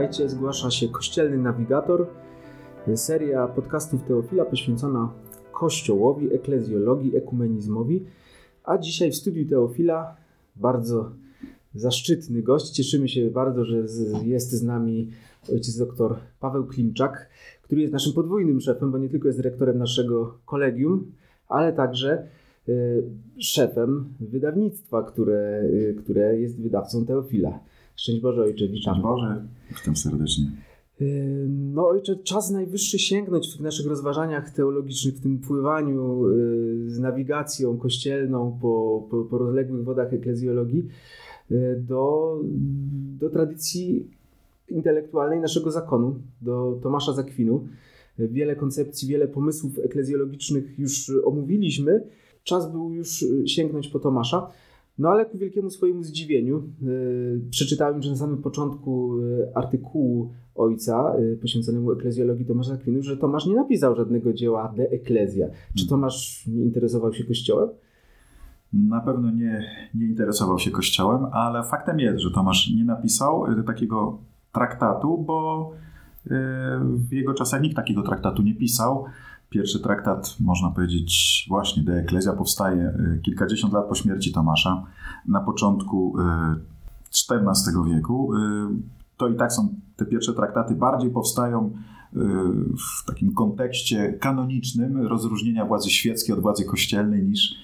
Witajcie. Zgłasza się Kościelny Nawigator, seria podcastów Teofila poświęcona Kościołowi, eklezjologii, ekumenizmowi. A dzisiaj w studiu Teofila bardzo zaszczytny gość. Cieszymy się bardzo, że jest z nami ojciec doktor Paweł Klimczak, który jest naszym podwójnym szefem, bo nie tylko jest dyrektorem naszego kolegium, ale także y, szefem wydawnictwa, które, y, które jest wydawcą Teofila. Szczęść Boże, ojcze, witam. Szczęść Boże, witam serdecznie. No ojcze, czas najwyższy sięgnąć w tych naszych rozważaniach teologicznych, w tym pływaniu z nawigacją kościelną po, po, po rozległych wodach eklezjologii do, do tradycji intelektualnej naszego zakonu, do Tomasza Zakwinu. Wiele koncepcji, wiele pomysłów eklezjologicznych już omówiliśmy. Czas był już sięgnąć po Tomasza. No ale ku wielkiemu swojemu zdziwieniu yy, przeczytałem, że na samym początku yy, artykułu ojca yy, poświęconemu eklezjologii Tomasza Akwinu, że Tomasz nie napisał żadnego dzieła De Ecclesia. Czy Tomasz nie interesował się Kościołem? Na pewno nie, nie interesował się Kościołem, ale faktem jest, że Tomasz nie napisał takiego traktatu, bo w jego czasach nikt takiego traktatu nie pisał. Pierwszy traktat, można powiedzieć, właśnie De Ecclesia powstaje y, kilkadziesiąt lat po śmierci Tomasza, na początku XIV y, wieku. Y, to i tak są te pierwsze traktaty, bardziej powstają w takim kontekście kanonicznym rozróżnienia władzy świeckiej od władzy kościelnej niż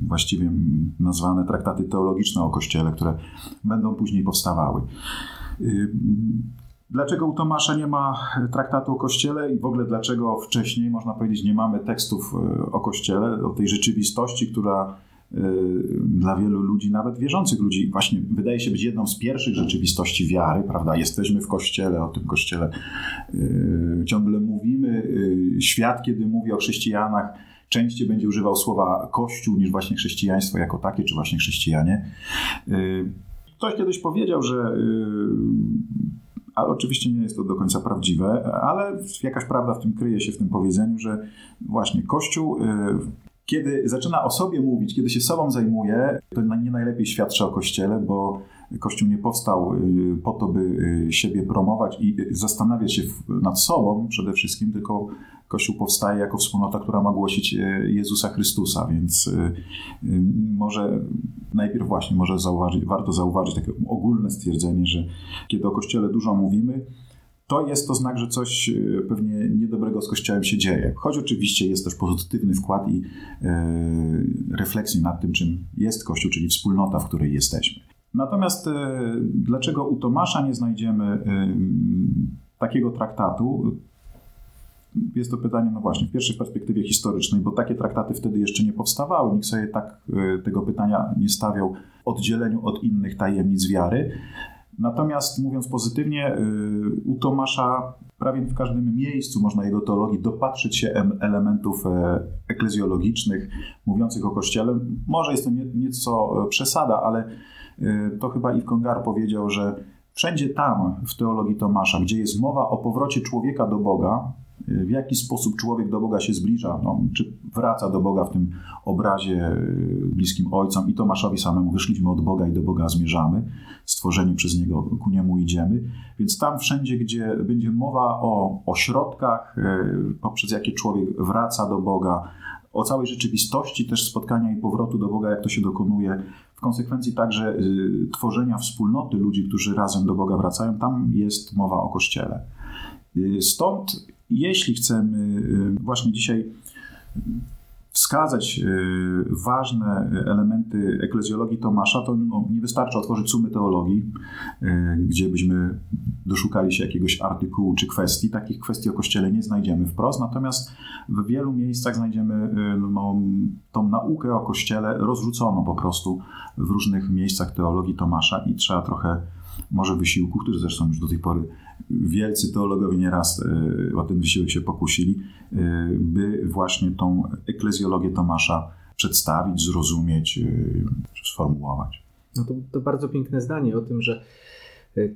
właściwie nazwane traktaty teologiczne o Kościele, które będą później powstawały. Dlaczego u Tomasza nie ma traktatu o Kościele i w ogóle dlaczego wcześniej, można powiedzieć, nie mamy tekstów e, o Kościele, o tej rzeczywistości, która e, dla wielu ludzi, nawet wierzących ludzi, właśnie wydaje się być jedną z pierwszych rzeczywistości wiary, prawda? Jesteśmy w Kościele, o tym Kościele e, ciągle mówimy. Świat, kiedy mówi o chrześcijanach, częściej będzie używał słowa Kościół niż właśnie chrześcijaństwo jako takie, czy właśnie chrześcijanie. Ktoś kiedyś powiedział, że ale oczywiście nie jest to do końca prawdziwe, ale jakaś prawda w tym kryje się w tym powiedzeniu, że właśnie Kościół y, kiedy zaczyna o sobie mówić, kiedy się sobą zajmuje, to nie najlepiej świadczy o Kościele, bo Kościół nie powstał y, po to, by y, siebie promować i zastanawiać się nad sobą przede wszystkim, tylko Kościół powstaje jako wspólnota, która ma głosić Jezusa Chrystusa, więc może najpierw właśnie może zauważyć, warto zauważyć takie ogólne stwierdzenie, że kiedy o Kościele dużo mówimy, to jest to znak, że coś pewnie niedobrego z Kościołem się dzieje. Choć oczywiście jest też pozytywny wkład i e, refleksji nad tym, czym jest Kościół, czyli wspólnota, w której jesteśmy. Natomiast e, dlaczego u Tomasza nie znajdziemy e, takiego traktatu? jest to pytanie, no właśnie, w pierwszej perspektywie historycznej, bo takie traktaty wtedy jeszcze nie powstawały. Nikt sobie tak e, tego pytania nie stawiał oddzieleniu od innych tajemnic wiary. Natomiast mówiąc pozytywnie, e, u Tomasza prawie w każdym miejscu można jego teologii dopatrzyć się elementów e, eklezjologicznych, mówiących o Kościele. Może jest to nieco przesada, ale to chyba i Kongar powiedział, że wszędzie tam w teologii Tomasza, gdzie jest mowa o powrocie człowieka do Boga, w jaki sposób człowiek do Boga się zbliża, no, czy wraca do Boga w tym obrazie y, bliskim Ojcom i Tomaszowi samemu. Wyszliśmy od Boga i do Boga zmierzamy, stworzeni przez Niego ku Niemu idziemy. Więc tam wszędzie, gdzie będzie mowa o, o środkach, y, poprzez jakie człowiek wraca do Boga, o całej rzeczywistości też spotkania i powrotu do Boga, jak to się dokonuje, w konsekwencji także y, tworzenia wspólnoty ludzi, którzy razem do Boga wracają, tam jest mowa o Kościele. Stąd jeśli chcemy y, właśnie dzisiaj wskazać y, ważne elementy eklezjologii Tomasza, to no, nie wystarczy otworzyć sumy teologii, y, gdzie byśmy doszukali się jakiegoś artykułu czy kwestii. Takich kwestii o Kościele nie znajdziemy wprost, natomiast w wielu miejscach znajdziemy no, tą naukę o Kościele rozrzuconą po prostu w różnych miejscach teologii Tomasza i trzeba trochę może wysiłku, który zresztą już do tej pory wielcy teologowie nieraz e, o ten wysiłek się pokusili, e, by właśnie tą eklezjologię Tomasza przedstawić, zrozumieć, e, sformułować. No to, to bardzo piękne zdanie o tym, że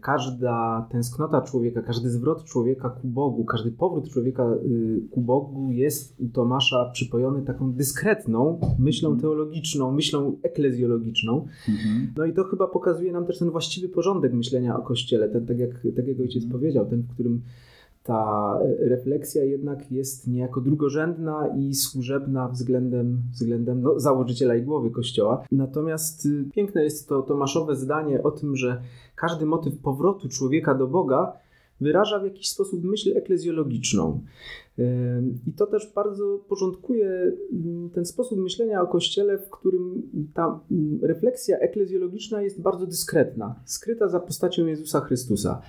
każda tęsknota człowieka, każdy zwrot człowieka ku Bogu, każdy powrót człowieka y, ku Bogu jest u Tomasza przypojony taką dyskretną myślą mhm. teologiczną, myślą eklezjologiczną. Mhm. No i to chyba pokazuje nam też ten właściwy porządek myślenia o Kościele, ten, tak, jak, tak jak ojciec mhm. powiedział, ten, w którym ta refleksja jednak jest niejako drugorzędna i służebna względem, względem no, założyciela i głowy Kościoła. Natomiast y, piękne jest to Tomaszowe zdanie o tym, że każdy motyw powrotu człowieka do Boga wyraża w jakiś sposób myśl eklezjologiczną. I to też bardzo porządkuje mm, ten sposób myślenia o Kościele, w którym ta mm, refleksja eklezjologiczna jest bardzo dyskretna, skryta za postacią Jezusa Chrystusa.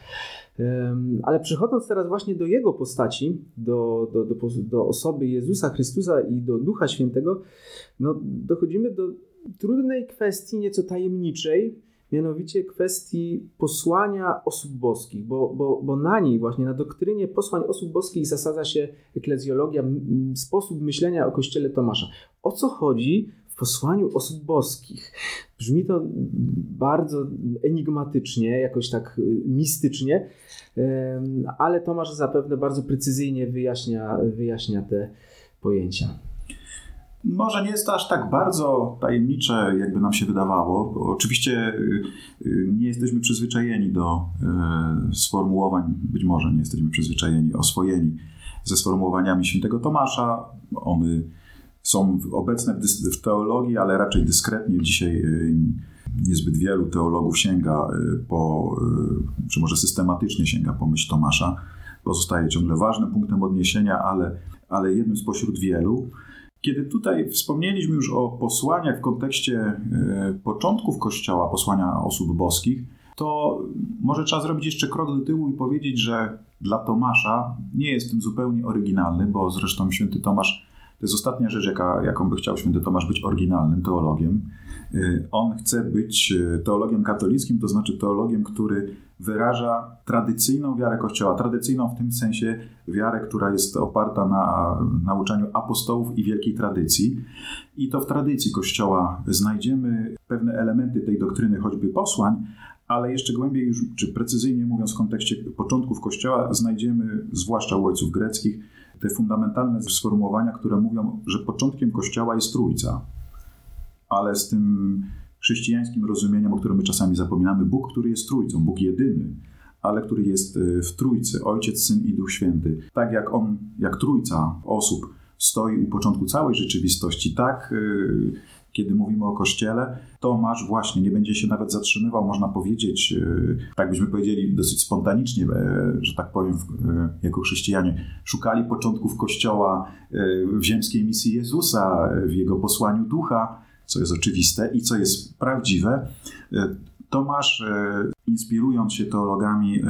Ale przechodząc teraz właśnie do Jego postaci, do, do, do, do osoby Jezusa Chrystusa i do Ducha Świętego, no, dochodzimy do trudnej kwestii, nieco tajemniczej, mianowicie kwestii posłania osób boskich, bo, bo, bo na niej właśnie, na doktrynie posłań osób boskich zasadza się eklezjologia, sposób myślenia o Kościele Tomasza. O co chodzi w posłaniu osób boskich? Brzmi to bardzo enigmatycznie, jakoś tak y, mistycznie, ale Tomasz zapewne bardzo precyzyjnie wyjaśnia, wyjaśnia te pojęcia. Może nie jest to aż tak bardzo tajemnicze, jakby nam się wydawało. Oczywiście y, y, nie jesteśmy przyzwyczajeni do y, sformułowań, być może nie jesteśmy przyzwyczajeni, oswojeni ze sformułowaniami świętego Tomasza. One są obecne w teologii, ale raczej dyskretnie. Dzisiaj niezbyt wielu teologów sięga po, czy może systematycznie sięga po myśl Tomasza. Pozostaje ciągle ważnym punktem odniesienia, ale, ale jednym spośród wielu. Kiedy tutaj wspomnieliśmy już o posłaniach w kontekście e, początków Kościoła, posłania osób boskich, to może trzeba zrobić jeszcze krok do tyłu i powiedzieć, że dla Tomasza nie jest tym zupełnie oryginalny, bo zresztą święty Tomasz to jest ostatnia rzecz, jaka, jaką by chciał święty Tomasz być oryginalnym teologiem. Y, on chce być y, teologiem katolickim, to znaczy teologiem, który wyraża tradycyjną wiarę Kościoła. Tradycyjną w tym sensie wiarę, która jest oparta na nauczaniu apostołów i wielkiej tradycji. I to w tradycji Kościoła znajdziemy pewne elementy tej doktryny, choćby posłań, ale jeszcze głębiej już, czy precyzyjnie mówiąc w kontekście początków Kościoła, znajdziemy, zwłaszcza u ojców greckich, te fundamentalne sformułowania, które mówią, że początkiem Kościoła jest Trójca. Ale z tym chrześcijańskim rozumieniem, o którym my czasami zapominamy, Bóg, który jest Trójcą, Bóg jedyny, ale który jest e, w Trójcy, Ojciec, Syn i Duch Święty. Tak jak On, jak Trójca osób stoi u początku całej rzeczywistości, tak e, kiedy mówimy o Kościele, Tomasz właśnie nie będzie się nawet zatrzymywał, można powiedzieć, e, tak byśmy powiedzieli dosyć spontanicznie, e, że tak powiem, e, jako chrześcijanie, szukali początków Kościoła w ziemskiej misji Jezusa, w jego posłaniu ducha, co jest oczywiste i co jest prawdziwe. Tomasz, inspirując się teologami,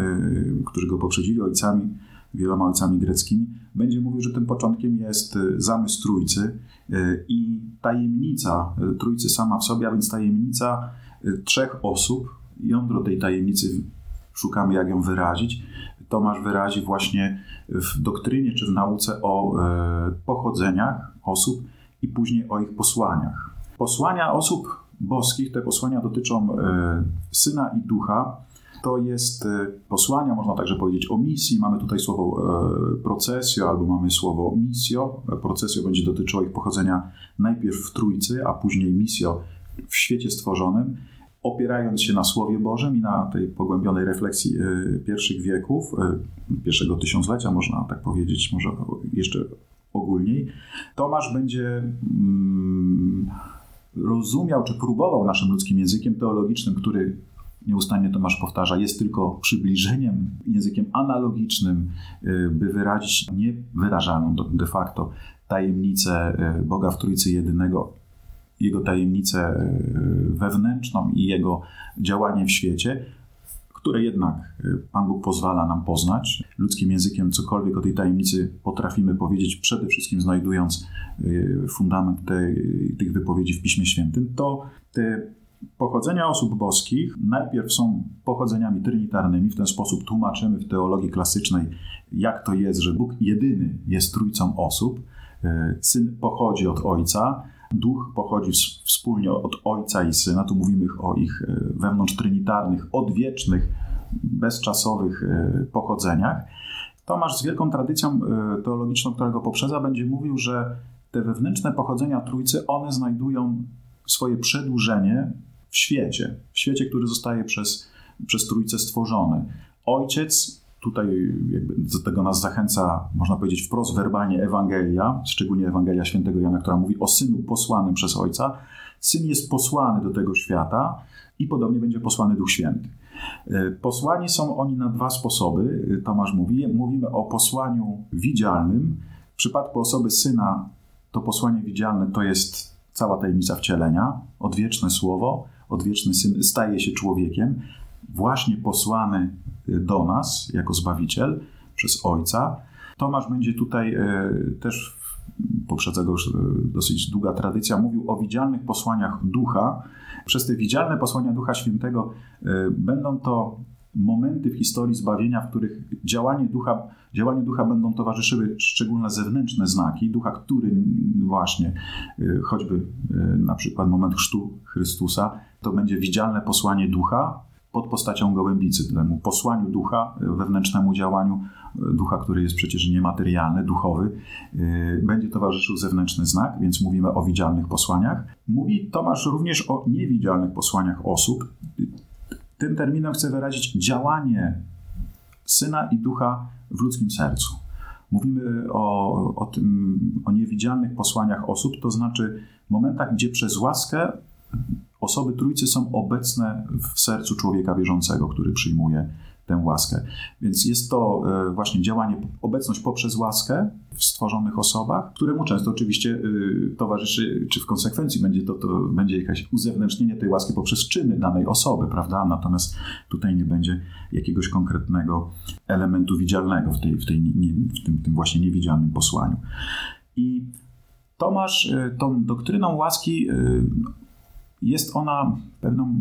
którzy go poprzedzili, ojcami, wieloma ojcami greckimi, będzie mówił, że tym początkiem jest zamysł Trójcy, E, i tajemnica e, Trójcy sama w sobie, a więc tajemnica e, trzech osób, jądro tej tajemnicy szukamy jak ją wyrazić. Tomasz wyrazi właśnie w doktrynie czy w nauce o pochodzeniach osób i później o ich posłaniach. Posłania osób boskich, te posłania dotyczą Syna i Ducha, to jest e, posłania, można także powiedzieć o misji. Mamy tutaj słowo e, procesjo albo mamy słowo misjo. Procesjo będzie dotyczyło ich pochodzenia najpierw w Trójcy, a później misjo w świecie stworzonym. Opierając się na Słowie Bożym i na tej pogłębionej refleksji e, pierwszych wieków, pierwszego tysiąclecia, można tak powiedzieć, może jeszcze ogólniej, Tomasz będzie mm, rozumiał czy próbował naszym ludzkim językiem teologicznym, który nieustannie Tomasz powtarza, jest tylko przybliżeniem, językiem analogicznym, y, by wyrazić niewyrażaną de facto tajemnicę y, Boga w Trójcy Jedynego, Jego tajemnicę y, wewnętrzną i Jego działanie w świecie, które jednak Pan Bóg pozwala nam poznać. Ludzkim językiem cokolwiek o tej tajemnicy potrafimy powiedzieć, przede wszystkim znajdując fundament tej, tych wypowiedzi w Piśmie Świętym, to te Pochodzenia osób boskich najpierw są pochodzeniami trinitarnymi, w ten sposób tłumaczymy w teologii klasycznej, jak to jest, że Bóg jedyny jest trójcą osób. E, Syn pochodzi od Ojca, Duch pochodzi wspólnie od Ojca i Syna. Tu mówimy o ich e, wewnątrz trinitarnych, odwiecznych bezczasowych pochodzeniach. Tomasz z wielką tradycją teologiczną, która go poprzedza, będzie mówił, że te wewnętrzne pochodzenia Trójcy, one znajdują swoje przedłużenie w świecie, w świecie, który zostaje przez, przez Trójcę stworzony. Ojciec, tutaj do tego nas zachęca, można powiedzieć wprost werbalnie Ewangelia, szczególnie Ewangelia Świętego Jana, która mówi o Synu posłanym przez Ojca. Syn jest posłany do tego świata i podobnie będzie posłany Duch Święty. E, posłani są oni na dwa sposoby, Tomasz mówi. Mówimy o posłaniu widzialnym. W przypadku osoby Syna to posłanie widzialne to jest cała tajemnica wcielenia, odwieczne słowo, odwieczny syn staje się człowiekiem, właśnie posłany y, do nas jako Zbawiciel przez Ojca. Tomasz będzie tutaj y, też, poprzedza go już y, dosyć długa tradycja, mówił o widzialnych posłaniach ducha. Przez te widzialne posłania Ducha Świętego będą to momenty w historii zbawienia, w których działanie ducha, działaniu ducha będą towarzyszyły szczególne zewnętrzne znaki, ducha, który właśnie, y, choćby y, na przykład moment chrztu Chrystusa, to będzie widzialne posłanie ducha pod postacią gołębicy, temu posłaniu ducha, y, wewnętrznemu działaniu ducha, który jest przecież niematerialny, duchowy, będzie towarzyszył zewnętrzny znak, więc mówimy o widzialnych posłaniach. Mówi Tomasz również o niewidzialnych posłaniach osób. Tym terminem chcę wyrazić działanie Syna i Ducha w ludzkim sercu. Mówimy o, o tym, o niewidzialnych posłaniach osób, to znaczy momentach, gdzie przez łaskę osoby Trójcy są obecne w sercu człowieka wierzącego, który przyjmuje tę łaskę. Więc jest to e, właśnie działanie, obecność poprzez łaskę w stworzonych osobach, któremu często oczywiście e, towarzyszy, czy w konsekwencji będzie to, to będzie jakieś uzewnętrznienie tej łaski poprzez czyny danej osoby, prawda? Natomiast tutaj nie będzie jakiegoś konkretnego elementu widzialnego w, tej, w, tej, nie, w tym, tym właśnie niewidzialnym posłaniu. I Tomasz e, tą doktryną łaski jest ona pewną,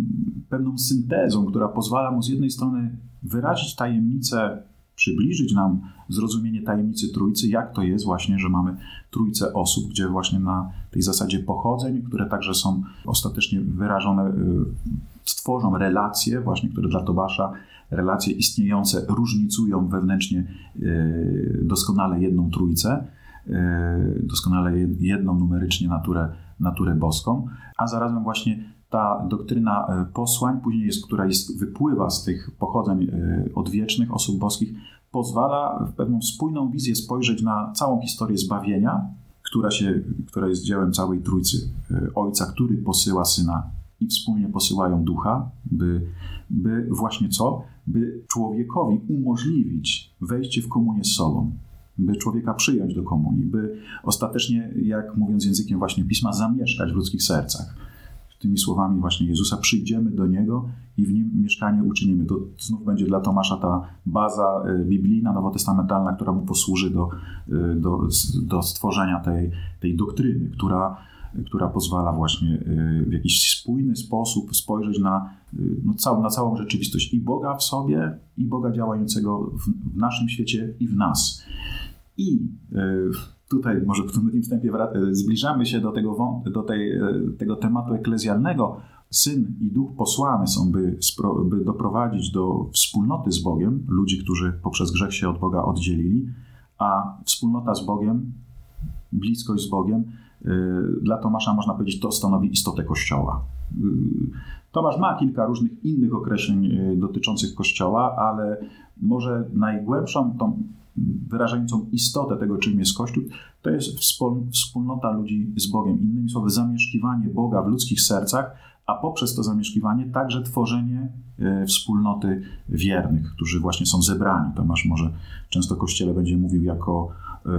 pewną syntezą, która pozwala mu z jednej strony wyrazić tajemnicę, przybliżyć nam zrozumienie tajemnicy Trójcy, jak to jest właśnie, że mamy trójce osób, gdzie właśnie na tej zasadzie pochodzeń, które także są ostatecznie wyrażone, y, stworzą relacje, właśnie, które dla Tobasza, relacje istniejące różnicują wewnętrznie y, doskonale jedną trójcę, y, doskonale jedną numerycznie naturę, naturę boską, a zarazem właśnie ta doktryna e, posłań, później jest, która jest, wypływa z tych pochodzeń e, odwiecznych osób boskich, pozwala w pewną spójną wizję spojrzeć na całą historię zbawienia, która, się, która jest dziełem całej Trójcy e, Ojca, który posyła Syna i wspólnie posyłają Ducha, by, by właśnie co? By człowiekowi umożliwić wejście w komunię z sobą, by człowieka przyjąć do komunii, by ostatecznie, jak mówiąc językiem właśnie Pisma, zamieszkać w ludzkich sercach tymi słowami właśnie Jezusa, przyjdziemy do Niego i w Nim mieszkanie uczynimy. To znów będzie dla Tomasza ta baza e, biblijna, nowotestamentalna, która mu posłuży do, e, do, do stworzenia tej, tej doktryny, która, która pozwala właśnie e, w jakiś spójny sposób spojrzeć na, no, cał, na całą rzeczywistość i Boga w sobie, i Boga działającego w, w naszym świecie i w nas. I tutaj może w tym wstępie zbliżamy się do, tego, do tej, tego tematu eklezjalnego. Syn i duch posłane są, by, by doprowadzić do wspólnoty z Bogiem, ludzi, którzy poprzez grzech się od Boga oddzielili, a wspólnota z Bogiem, bliskość z Bogiem, dla Tomasza można powiedzieć, to stanowi istotę Kościoła. E, Tomasz ma kilka różnych innych określeń dotyczących Kościoła, ale może najgłębszą tą wyrażającą istotę tego, czym jest Kościół, to jest wspólnota ludzi z Bogiem. Innymi słowy, zamieszkiwanie Boga w ludzkich sercach, a poprzez to zamieszkiwanie także tworzenie wspólnoty wiernych, którzy właśnie są zebrani. Tomasz może często Kościele będzie mówił jako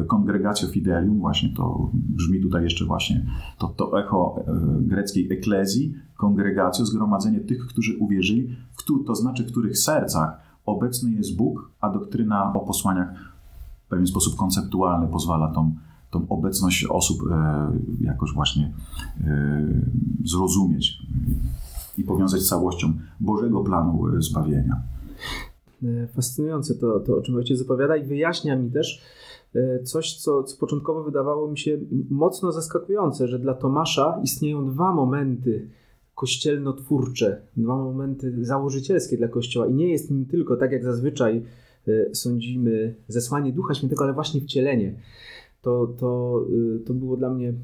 kongregatio e, fidelium, właśnie to brzmi tutaj jeszcze właśnie to, to echo e, greckiej eklezji, kongregatio, zgromadzenie tych, którzy uwierzyli, to znaczy w których sercach obecny jest Bóg, a doktryna o posłaniach w pewien sposób konceptualny pozwala tą, tą obecność osób e, jakoś właśnie zrozumieć i powiązać z całością Bożego planu zbawienia. Fascynujące to, to, o czym ojciec zapowiada i wyjaśnia mi też coś, co, co początkowo wydawało mi się mocno zaskakujące, że dla Tomasza istnieją dwa momenty kościelnotwórcze, dwa momenty założycielskie dla Kościoła i nie jest nim tylko, tak jak zazwyczaj sądzimy, zesłanie Ducha Świętego, ale właśnie wcielenie. To, to, to było dla mnie mm,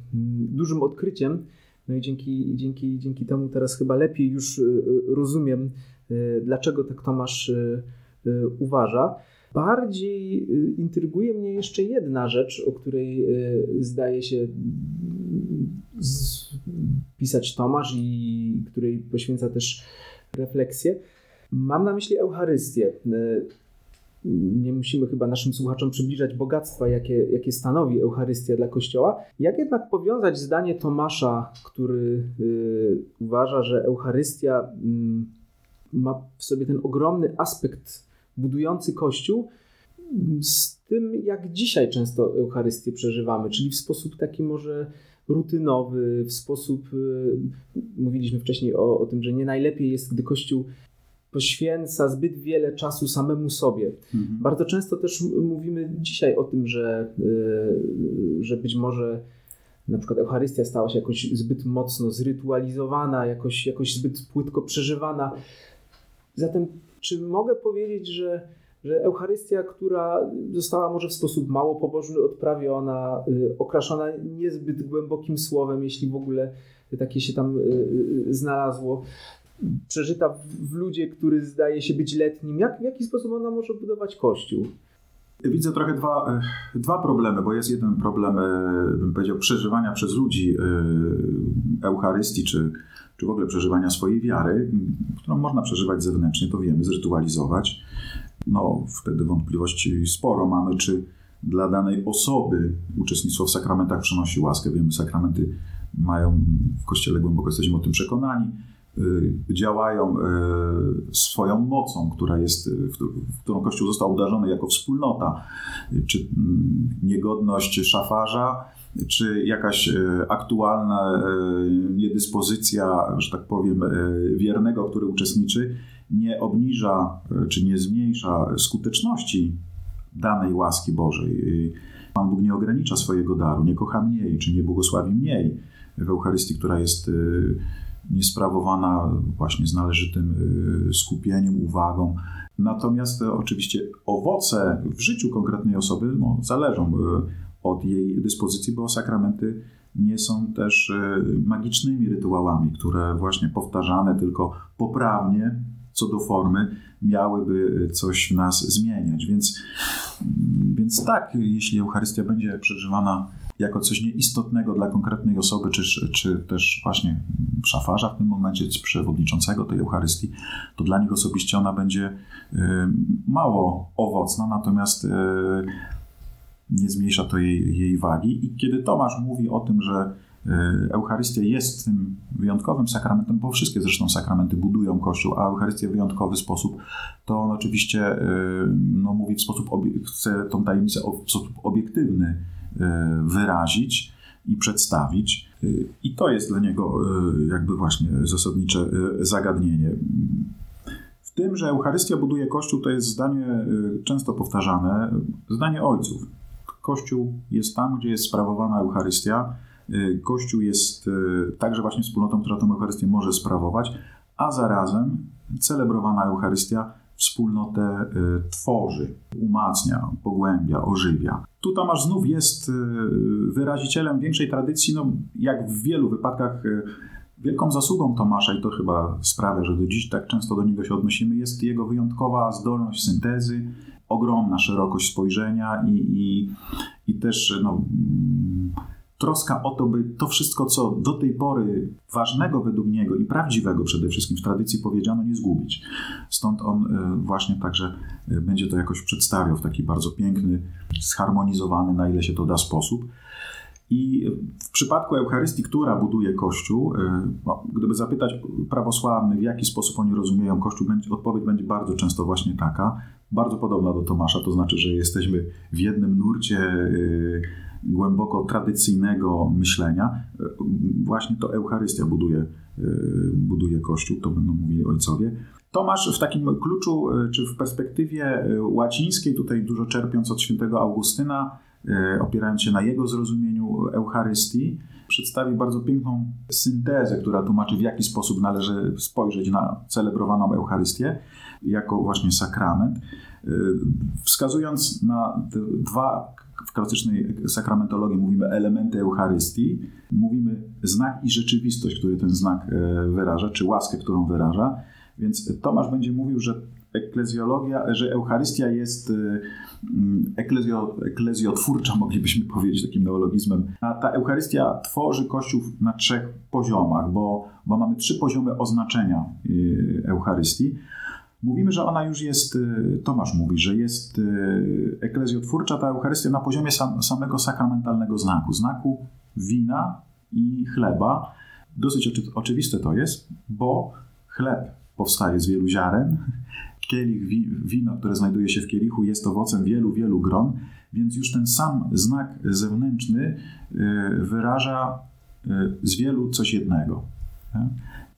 dużym odkryciem. No i dzięki, dzięki, dzięki temu teraz chyba lepiej już rozumiem, dlaczego tak Tomasz uważa. Bardziej y, intryguje mnie jeszcze jedna rzecz, o której y, zdaje się pisać Tomasz i której poświęca też refleksję. Mam na myśli Eucharystię. Y, nie musimy chyba naszym słuchaczom przybliżać bogactwa, jakie, jakie stanowi Eucharystia dla Kościoła. Jak jednak powiązać zdanie Tomasza, który uważa, że Eucharystia y, ma w sobie ten ogromny aspekt budujący Kościół z tym, jak dzisiaj często Eucharystię przeżywamy, czyli w sposób taki może rutynowy, w sposób, y, mówiliśmy wcześniej o, o tym, że nie najlepiej jest, gdy Kościół poświęca zbyt wiele czasu samemu sobie. Mhm. Bardzo często też mówimy dzisiaj o tym, że, y, że być może na przykład Eucharystia stała się jakoś zbyt mocno zrytualizowana, jakoś, jakoś zbyt płytko przeżywana. Zatem czy mogę powiedzieć, że, że Eucharystia, która została może w sposób mało pobożny odprawiona, y, okraszona niezbyt głębokim słowem, jeśli w ogóle takie się tam y, y, znalazło, przeżyta w ludzie, który zdaje się być letnim, jak, w jaki sposób ona może budować Kościół? Widzę trochę dwa, dwa problemy, bo jest jeden problem, bym powiedział, przeżywania przez ludzi Eucharystii, czy czy w ogóle przeżywania swojej wiary, którą można przeżywać zewnętrznie, to wiemy, zrytualizować. No, wtedy wątpliwości sporo mamy, czy dla danej osoby uczestnictwo w sakramentach przynosi łaskę. Wiemy, sakramenty mają w Kościele głęboko jesteśmy o tym przekonani, działają y, swoją mocą, która jest, w którą Kościół został udarzony jako wspólnota, czy mm, niegodność szafarza czy jakaś aktualna niedyspozycja, że tak powiem, wiernego, który uczestniczy, nie obniża czy nie zmniejsza skuteczności danej łaski Bożej. Pan Bóg nie ogranicza swojego daru, nie kocha mniej, czy nie błogosławi mniej w Eucharystii, która jest niesprawowana właśnie z należytym skupieniem, uwagą. Natomiast oczywiście owoce w życiu konkretnej osoby no, zależą od jej dyspozycji, bo sakramenty nie są też e, magicznymi rytuałami, które właśnie powtarzane tylko poprawnie co do formy miałyby coś w nas zmieniać. Więc, więc tak, jeśli Eucharystia będzie przeżywana jako coś nieistotnego dla konkretnej osoby, czy, czy też właśnie szafarza w tym momencie, czy przewodniczącego tej Eucharystii, to dla nich osobiście ona będzie e, mało owocna, natomiast e, nie zmniejsza to jej, jej wagi. I kiedy Tomasz mówi o tym, że e, Eucharystia jest tym wyjątkowym sakramentem, bo wszystkie zresztą sakramenty budują Kościół, a Eucharystia w wyjątkowy sposób, to on oczywiście no, mówi w sposób, chce tą tajemnicę w sposób obiektywny wyrazić i przedstawić. I to jest dla niego jakby właśnie zasadnicze zagadnienie. W tym, że Eucharystia buduje Kościół, to jest zdanie często powtarzane, zdanie ojców. Kościół jest tam, gdzie jest sprawowana Eucharystia. Kościół jest także właśnie wspólnotą, która tę Eucharystię może sprawować, a zarazem celebrowana Eucharystia wspólnotę y, tworzy, umacnia, pogłębia, ożywia. Tu Tomasz znów jest wyrazicielem większej tradycji, no, jak w wielu wypadkach Wielką zasługą Tomasza, i to chyba sprawia, że do dziś tak często do niego się odnosimy, jest jego wyjątkowa zdolność syntezy, ogromna szerokość spojrzenia i, i, i też no, troska o to, by to wszystko, co do tej pory ważnego według niego i prawdziwego przede wszystkim w tradycji powiedziano, nie zgubić. Stąd on e, właśnie także e, będzie to jakoś przedstawiał w taki bardzo piękny, zharmonizowany, na ile się to da sposób. I w przypadku Eucharystii, która buduje Kościół, e, no, gdyby zapytać prawosławnych, w jaki sposób oni rozumieją Kościół, odpowiedź będzie bardzo często właśnie taka, bardzo podobna do Tomasza, to znaczy, że jesteśmy w jednym nurcie głęboko tradycyjnego myślenia. E, właśnie to Eucharystia buduje, buduje Kościół, to będą mówili ojcowie. Tomasz w takim kluczu, czy w perspektywie łacińskiej, tutaj dużo czerpiąc od świętego Augustyna, E, opierając się na jego zrozumieniu Eucharystii, przedstawi bardzo piękną syntezę, która tłumaczy, w jaki sposób należy spojrzeć na celebrowaną Eucharystię jako właśnie sakrament, wskazując na dwa w klasycznej sakramentologii mówimy elementy Eucharystii, mówimy znak i rzeczywistość, który ten znak e, wyraża, czy łaskę, którą wyraża. Więc Tomasz będzie mówił, że eklezjologia, że Eucharystia jest e, mm, eklezjo, eklezjotwórcza, moglibyśmy powiedzieć takim neologizmem. A ta Eucharystia tworzy Kościół na trzech poziomach, bo, bo mamy trzy poziomy oznaczenia e, Eucharystii. Mówimy, że ona już jest, y, Tomasz mówi, że jest y, eklezjotwórcza ta Eucharystia na poziomie sam, samego sakramentalnego znaku, znaku wina i chleba. Dosyć oczy, oczywiste to jest, bo chleb powstaje z wielu ziaren, kielich, wino, które znajduje się w kielichu, jest owocem wielu, wielu gron, więc już ten sam znak zewnętrzny y, wyraża z wielu coś jednego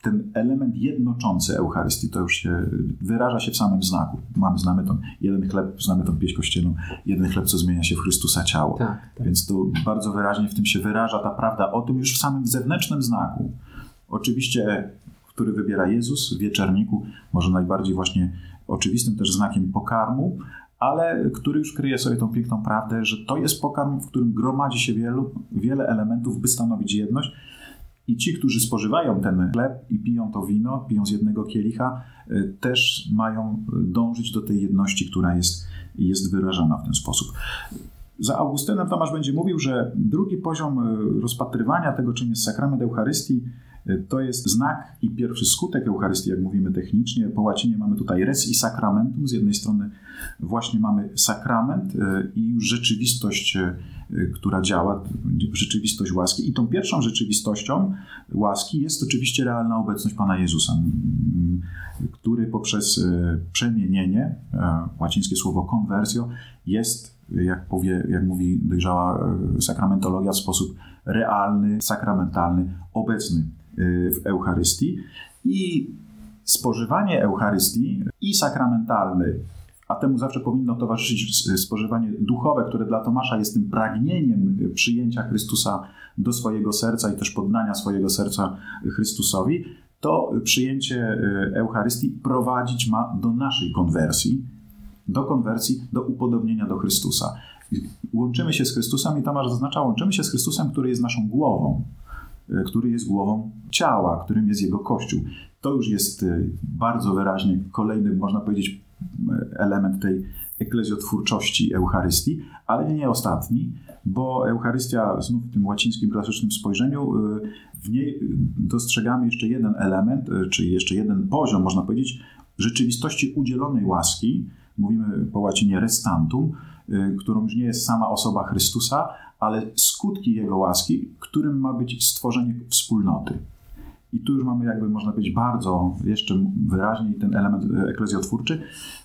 ten element jednoczący Eucharystii to już się wyraża się w samym znaku. Mamy, znamy ten jeden chleb, znamy tą pieśń kościelną, jeden chleb, co zmienia się w Chrystusa ciało. Tak, tak. Więc to bardzo wyraźnie w tym się wyraża ta prawda o tym już w samym zewnętrznym znaku. Oczywiście, który wybiera Jezus w wieczerniku, może najbardziej właśnie oczywistym też znakiem pokarmu, ale który już kryje sobie tą piękną prawdę, że to jest pokarm, w którym gromadzi się wielu, wiele elementów, by stanowić jedność i ci, którzy spożywają ten chleb i piją to wino, piją z jednego kielicha, y, też mają dążyć do tej jedności, która jest, jest wyrażana w ten sposób. Za Augustynem Tomasz będzie mówił, że drugi poziom y, rozpatrywania tego, czym jest sakrament Eucharystii, y, to jest znak i pierwszy skutek Eucharystii, jak mówimy technicznie. Po łacinie mamy tutaj res i sacramentum. Z jednej strony właśnie mamy sakrament i już rzeczywistość która działa, rzeczywistość łaski. I tą pierwszą rzeczywistością łaski jest oczywiście realna obecność Pana Jezusa, który poprzez przemienienie, łacińskie słowo conversio, jest, jak, powie, jak mówi dojrzała y, sakramentologia, w sposób realny, sakramentalny, obecny w Eucharystii. I spożywanie Eucharystii i sakramentalny a temu zawsze powinno towarzyszyć spożywanie duchowe, które dla Tomasza jest tym pragnieniem przyjęcia Chrystusa do swojego serca i też poddania swojego serca Chrystusowi, to przyjęcie e, Eucharystii prowadzić ma do naszej konwersji, do konwersji, do upodobnienia do Chrystusa. Łączymy się z Chrystusem i Tomasz zaznacza, łączymy się z Chrystusem, który jest naszą głową, e, który jest głową ciała, którym jest Jego Kościół. To już jest e, bardzo wyraźnie kolejny, można powiedzieć, element tej eklezjotwórczości Eucharystii, ale nie ostatni, bo Eucharystia znów w tym łacińskim klasycznym spojrzeniu, w niej dostrzegamy jeszcze jeden element, y, czy jeszcze jeden poziom, można powiedzieć, rzeczywistości udzielonej łaski. Mówimy po łacinie restantum, y, którą już nie jest sama osoba Chrystusa, ale skutki Jego łaski, którym ma być stworzenie wspólnoty. I tu już mamy jakby, można powiedzieć, bardzo jeszcze wyraźniej ten element e, eklezjotwórczy.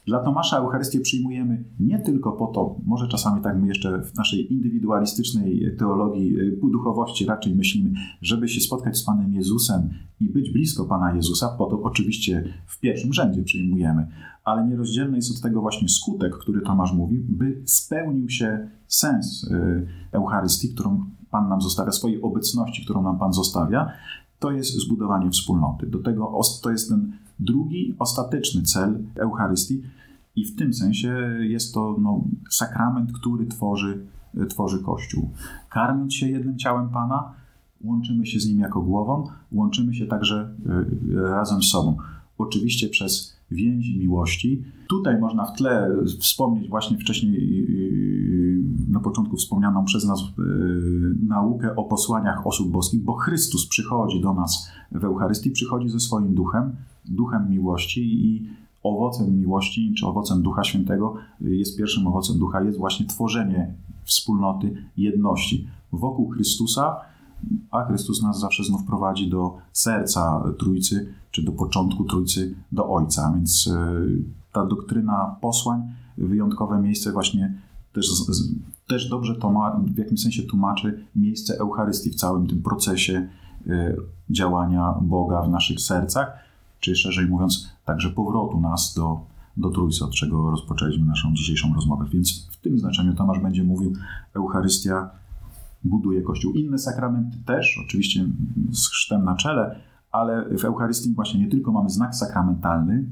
Dla Tomasza Eucharystię przyjmujemy nie tylko po to, może czasami tak my jeszcze w naszej indywidualistycznej teologii e, duchowości raczej myślimy, żeby się spotkać z Panem Jezusem i być blisko Pana Jezusa, po to oczywiście w pierwszym rzędzie przyjmujemy, ale nierozdzielny jest od tego właśnie skutek, który Tomasz mówi, by spełnił się sens e, Eucharystii, którą Pan nam zostawia, swojej obecności, którą nam Pan zostawia, to jest zbudowanie wspólnoty. Do tego to jest ten drugi, ostateczny cel Eucharystii i w tym sensie jest to no, sakrament, który tworzy, tworzy Kościół. Karmiąc się jednym ciałem Pana, łączymy się z Nim jako głową, łączymy się także e, razem z sobą. Oczywiście przez więzi miłości. Tutaj można w tle wspomnieć właśnie wcześniej na początku wspomnianą przez nas e, naukę o posłaniach osób boskich, bo Chrystus przychodzi do nas w Eucharystii, przychodzi ze swoim duchem, duchem miłości i owocem miłości, czy owocem Ducha Świętego jest pierwszym owocem Ducha, jest właśnie tworzenie wspólnoty, jedności wokół Chrystusa, a Chrystus nas zawsze znów prowadzi do serca Trójcy, czy do początku Trójcy, do Ojca. Więc e, ta doktryna posłań, wyjątkowe miejsce właśnie też, też dobrze to ma, w jakimś sensie tłumaczy miejsce Eucharystii w całym tym procesie e, działania Boga w naszych sercach, czy szerzej mówiąc, także powrotu nas do, do Trójcy, od czego rozpoczęliśmy naszą dzisiejszą rozmowę. Więc w tym znaczeniu Tomasz będzie mówił, Eucharystia buduje Kościół. Inne sakramenty też, oczywiście z chrztem na czele, ale w Eucharystii właśnie nie tylko mamy znak sakramentalny,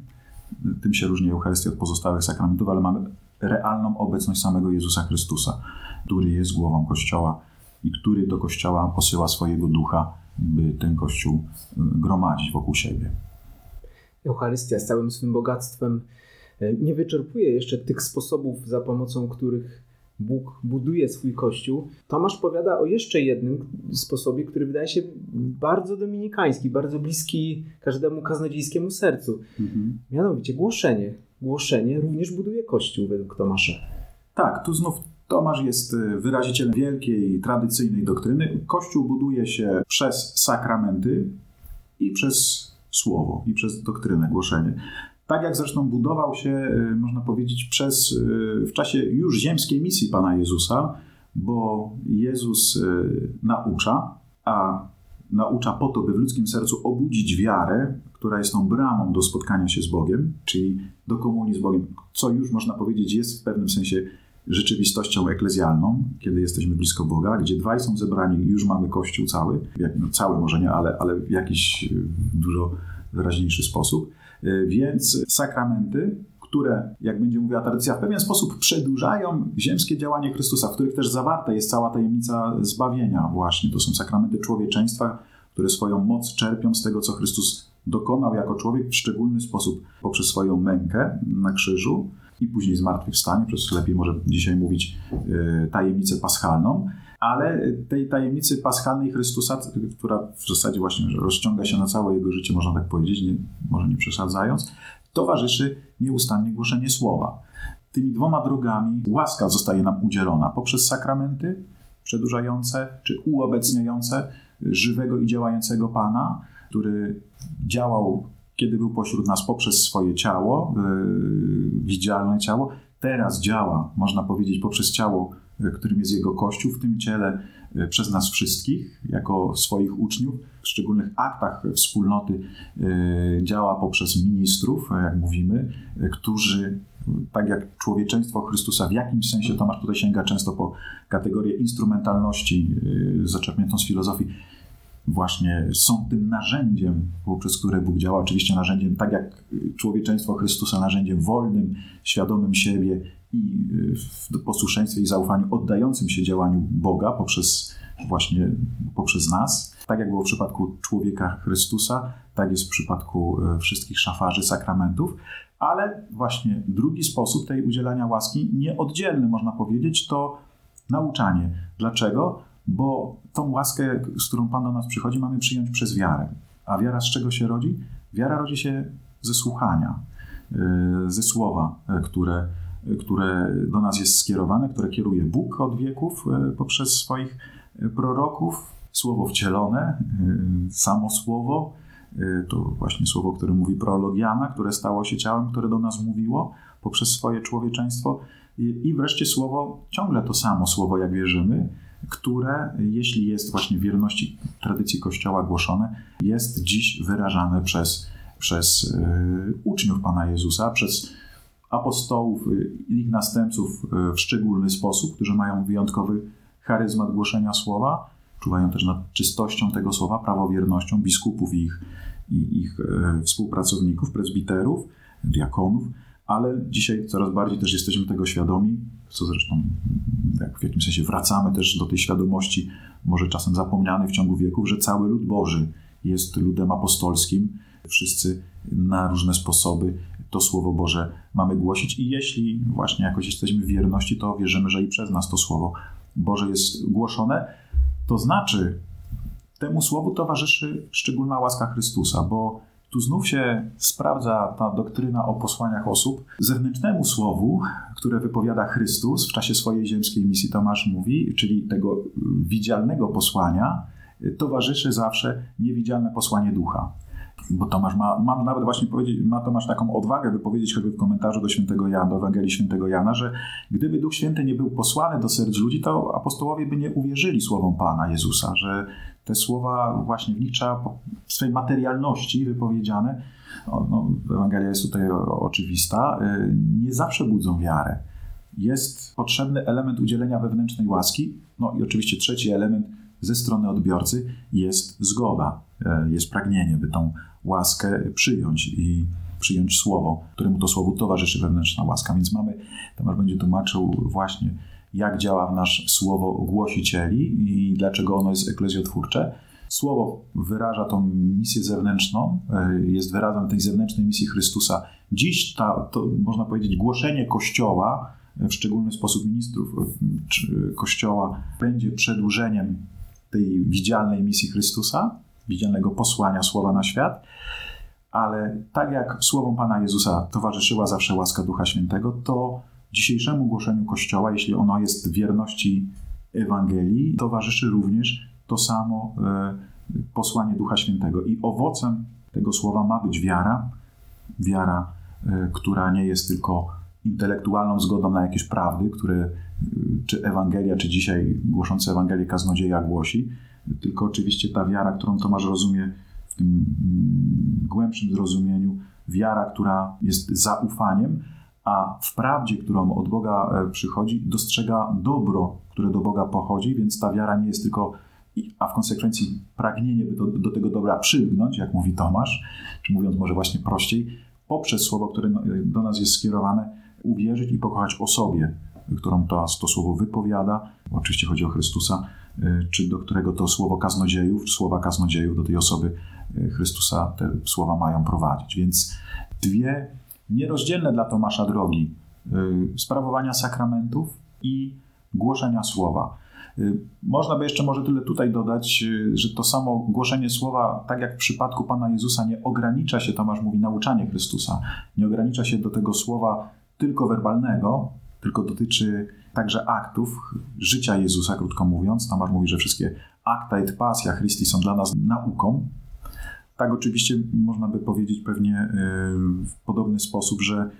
tym się różni Eucharystia od pozostałych sakramentów, ale mamy realną obecność samego Jezusa Chrystusa, który jest głową Kościoła i który do Kościoła posyła swojego ducha, by ten Kościół y, gromadzić wokół siebie. Eucharystia z całym swym bogactwem y, nie wyczerpuje jeszcze tych sposobów, za pomocą których Bóg buduje swój Kościół. Tomasz powiada o jeszcze jednym sposobie, który wydaje się bardzo dominikański, bardzo bliski każdemu kaznodziejskiemu sercu. Mhm. Mianowicie głoszenie. Głoszenie również buduje Kościół według Tomasza. Tak, tu znów Tomasz jest y, wyrazicielem wielkiej, tradycyjnej doktryny. Kościół buduje się przez sakramenty i przez słowo, i przez doktrynę, głoszenie. Tak jak zresztą budował się, y, można powiedzieć, przez, y, w czasie już ziemskiej misji Pana Jezusa, bo Jezus naucza, a naucza po to, by w ludzkim sercu obudzić wiarę, która jest tą bramą do spotkania się z Bogiem, czyli do komunii z Bogiem, co już można powiedzieć jest w pewnym sensie rzeczywistością eklezjalną, kiedy jesteśmy blisko Boga, gdzie dwaj są zebrani, już mamy Kościół cały, no, cały może nie, ale, ale jakiś dużo wyraźniejszy sposób. E, więc sakramenty, które, jak będzie mówiła tradycja, w pewien sposób przedłużają ziemskie działanie Chrystusa, w których też zawarta jest cała tajemnica zbawienia właśnie. To są sakramenty człowieczeństwa, które swoją moc czerpią z tego, co Chrystus dokonał jako człowiek w szczególny sposób poprzez swoją mękę na krzyżu i później zmartwychwstanie, przez lepiej może dzisiaj mówić e, tajemnicę paschalną, ale tej tajemnicy paschalnej Chrystusa, która w zasadzie właśnie rozciąga się na całe jego życie, można tak powiedzieć, nie, może nie przesadzając, towarzyszy nieustannie głoszenie słowa. Tymi dwoma drogami łaska zostaje nam udzielona poprzez sakramenty przedłużające czy uobecniające żywego i działającego Pana, który działał kiedy był pośród nas poprzez swoje ciało, yy, widzialne ciało, teraz działa, można powiedzieć, poprzez ciało, którym jest Jego Kościół, w tym ciele yy, przez nas wszystkich, jako swoich uczniów, w szczególnych aktach wspólnoty działa poprzez ministrów, jak mówimy, którzy tak jak człowieczeństwo Chrystusa w jakimś sensie, Tomasz tutaj sięga często po kategorię instrumentalności zaczerpniętą z filozofii, właśnie są tym narzędziem, poprzez które Bóg działa. Oczywiście narzędziem, tak jak człowieczeństwo Chrystusa, narzędziem wolnym, świadomym siebie i w posłuszeństwie i zaufaniu oddającym się działaniu Boga poprzez właśnie poprzez nas. Tak jak było w przypadku człowieka Chrystusa, tak jest w przypadku e, wszystkich szafarzy sakramentów. Ale właśnie drugi sposób tej udzielania łaski, nieoddzielny można powiedzieć, to nauczanie. Dlaczego? bo tą łaskę, z którą Pan do nas przychodzi, mamy przyjąć przez wiarę. A wiara z czego się rodzi? Wiara rodzi się ze słuchania, e, ze słowa, e, które, które do nas jest skierowane, które kieruje Bóg od wieków e, poprzez swoich proroków. Słowo wcielone, samo słowo, to właśnie słowo, które mówi prologiana, które stało się ciałem, które do nas mówiło poprzez swoje człowieczeństwo. I wreszcie słowo, ciągle to samo słowo, jak wierzymy, które, jeśli jest właśnie w wierności tradycji Kościoła głoszone, jest dziś wyrażane przez, przez e, uczniów Pana Jezusa, przez apostołów i ich następców e, w szczególny sposób, którzy mają wyjątkowy charyzmat głoszenia słowa, czuwają też nad czystością tego słowa, prawowiernością biskupów i ich, i ich e, współpracowników, prezbiterów, diakonów ale dzisiaj coraz bardziej też jesteśmy tego świadomi, co zresztą jak w jakimś sensie wracamy też do tej świadomości, może czasem zapomnianej w ciągu wieków, że cały lud Boży jest ludem apostolskim. Wszyscy na różne sposoby to Słowo Boże mamy głosić i jeśli właśnie jakoś jesteśmy w wierności, to wierzymy, że i przez nas to Słowo Boże jest głoszone. To znaczy, temu Słowu towarzyszy szczególna łaska Chrystusa, bo tu znów się sprawdza ta doktryna o posłaniach osób. Zewnętrznemu słowu, które wypowiada Chrystus w czasie swojej ziemskiej misji, Tomasz mówi, czyli tego widzialnego posłania, towarzyszy zawsze niewidzialne posłanie ducha. Bo Tomasz ma, nawet właśnie powiedzieć, ma Tomasz taką odwagę, by powiedzieć choćby w komentarzu do świętego Jana, do Ewangelii świętego Jana, że gdyby Duch Święty nie był posłany do serc ludzi, to apostołowie by nie uwierzyli słowom Pana Jezusa, że te słowa właśnie w nich trzeba w swojej materialności wypowiedziane, no, Ewangelia jest tutaj oczywista, y, nie zawsze budzą wiarę. jest potrzebny element udzielenia wewnętrznej łaski. No i oczywiście trzeci element ze strony odbiorcy jest zgoda, e, jest pragnienie, by tą łaskę przyjąć i przyjąć słowo, któremu to słowu towarzyszy wewnętrzna łaska. Więc mamy, Tomasz będzie tłumaczył właśnie, jak działa w nasz słowo głosicieli i dlaczego ono jest eklezjotwórcze. Słowo wyraża tą misję zewnętrzną, e, jest wyrazem tej zewnętrznej misji Chrystusa. Dziś ta, to można powiedzieć głoszenie Kościoła, w szczególny sposób ministrów Kościoła, będzie przedłużeniem tej widzialnej misji Chrystusa, widzialnego posłania słowa na świat. Ale tak jak słowom Pana Jezusa towarzyszyła zawsze łaska Ducha Świętego, to dzisiejszemu głoszeniu Kościoła, jeśli ono jest wierności Ewangelii, towarzyszy również to samo e, posłanie Ducha Świętego. I owocem tego słowa ma być wiara, wiara, e, która nie jest tylko intelektualną zgodą na jakieś prawdy, które e, czy Ewangelia, czy dzisiaj głoszący Ewangelię kaznodzieja głosi, tylko oczywiście ta wiara, którą Tomasz rozumie w tym mm, głębszym zrozumieniu, wiara, która jest zaufaniem, a w prawdzie, którą od Boga przychodzi, dostrzega dobro, które do Boga pochodzi, więc ta wiara nie jest tylko a w konsekwencji pragnienie, by do, do tego dobra przylgnąć, jak mówi Tomasz, czy mówiąc może właśnie prościej, poprzez słowo, które no, do nas jest skierowane, uwierzyć i pokochać osobie, którą to, to słowo wypowiada, oczywiście chodzi o Chrystusa, y, czy do którego to słowo kaznodziejów, słowa kaznodziejów do tej osoby y, Chrystusa te słowa mają prowadzić. Więc dwie nierozdzielne dla Tomasza drogi y, sprawowania sakramentów i głoszenia słowa. Można by jeszcze może tyle tutaj dodać, że to samo głoszenie słowa, tak jak w przypadku Pana Jezusa, nie ogranicza się, Tomasz mówi, nauczanie Chrystusa, nie ogranicza się do tego słowa tylko werbalnego, tylko dotyczy także aktów życia Jezusa, krótko mówiąc. Tomasz mówi, że wszystkie akta et pasja Christi są dla nas nauką. Tak oczywiście można by powiedzieć pewnie y, w podobny sposób, że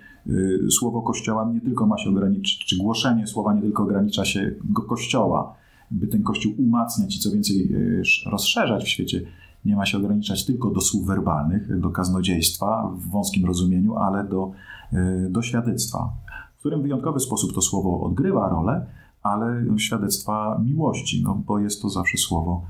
słowo Kościoła nie tylko ma się ograniczyć, czy głoszenie słowa nie tylko ogranicza się do Kościoła, by ten Kościół umacniać i co więcej e, rozszerzać w świecie, nie ma się ograniczać tylko do słów werbalnych, do kaznodziejstwa w wąskim rozumieniu, ale do, e, do świadectwa, w którym wyjątkowy sposób to słowo odgrywa rolę, ale świadectwa miłości, no bo jest to zawsze słowo,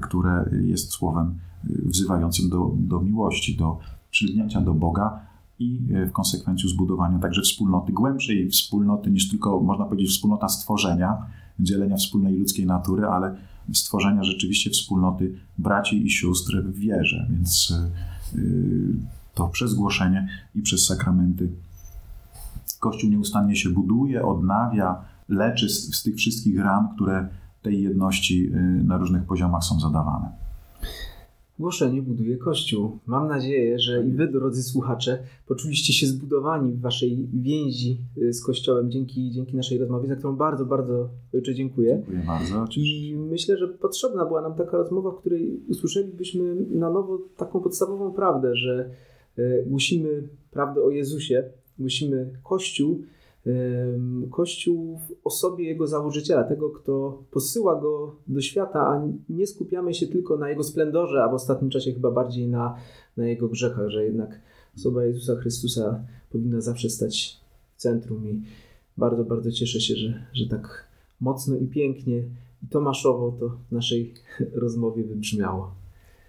które jest słowem e, wzywającym do, do miłości, do przylgnięcia do Boga i w konsekwencji zbudowania także wspólnoty, głębszej wspólnoty niż tylko, można powiedzieć, wspólnota stworzenia, dzielenia wspólnej ludzkiej natury, ale stworzenia rzeczywiście wspólnoty braci i sióstr w wierze. Więc y, to przez głoszenie i przez sakramenty Kościół nieustannie się buduje, odnawia, leczy z, z tych wszystkich ran, które tej jedności y, na różnych poziomach są zadawane. Głoszenie buduje Kościół. Mam nadzieję, że i Wy, drodzy słuchacze, poczuliście się zbudowani w Waszej więzi y, z Kościołem dzięki, dzięki naszej rozmowie, za którą bardzo, bardzo Ojcze dziękuję. Dziękuję bardzo. I myślę, że potrzebna była nam taka rozmowa, w której usłyszelibyśmy na nowo taką podstawową prawdę, że y, głosimy prawdę o Jezusie, głosimy Kościół, Kościół w osobie jego założyciela, tego, kto posyła go do świata, a nie skupiamy się tylko na jego splendorze, a w ostatnim czasie chyba bardziej na, na jego grzechach, że jednak osoba Jezusa Chrystusa powinna zawsze stać w centrum i bardzo, bardzo cieszę się, że, że tak mocno i pięknie i tomaszowo to w naszej rozmowie wybrzmiało.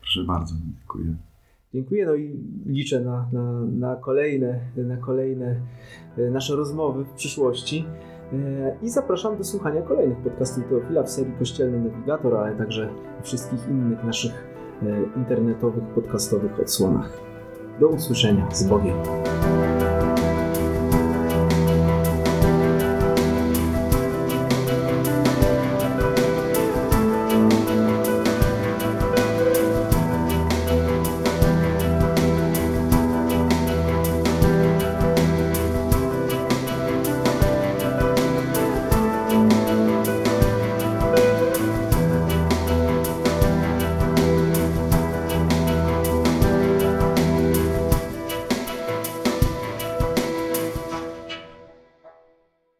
Proszę bardzo, dziękuję. Dziękuję, no i liczę na, na, na, kolejne, na kolejne e, nasze rozmowy w przyszłości. E, I zapraszam do słuchania kolejnych podcastów Teofila w serii Kościelny Nawigator, ale także wszystkich innych naszych e, internetowych, podcastowych odsłonach. Do usłyszenia z Bogiem.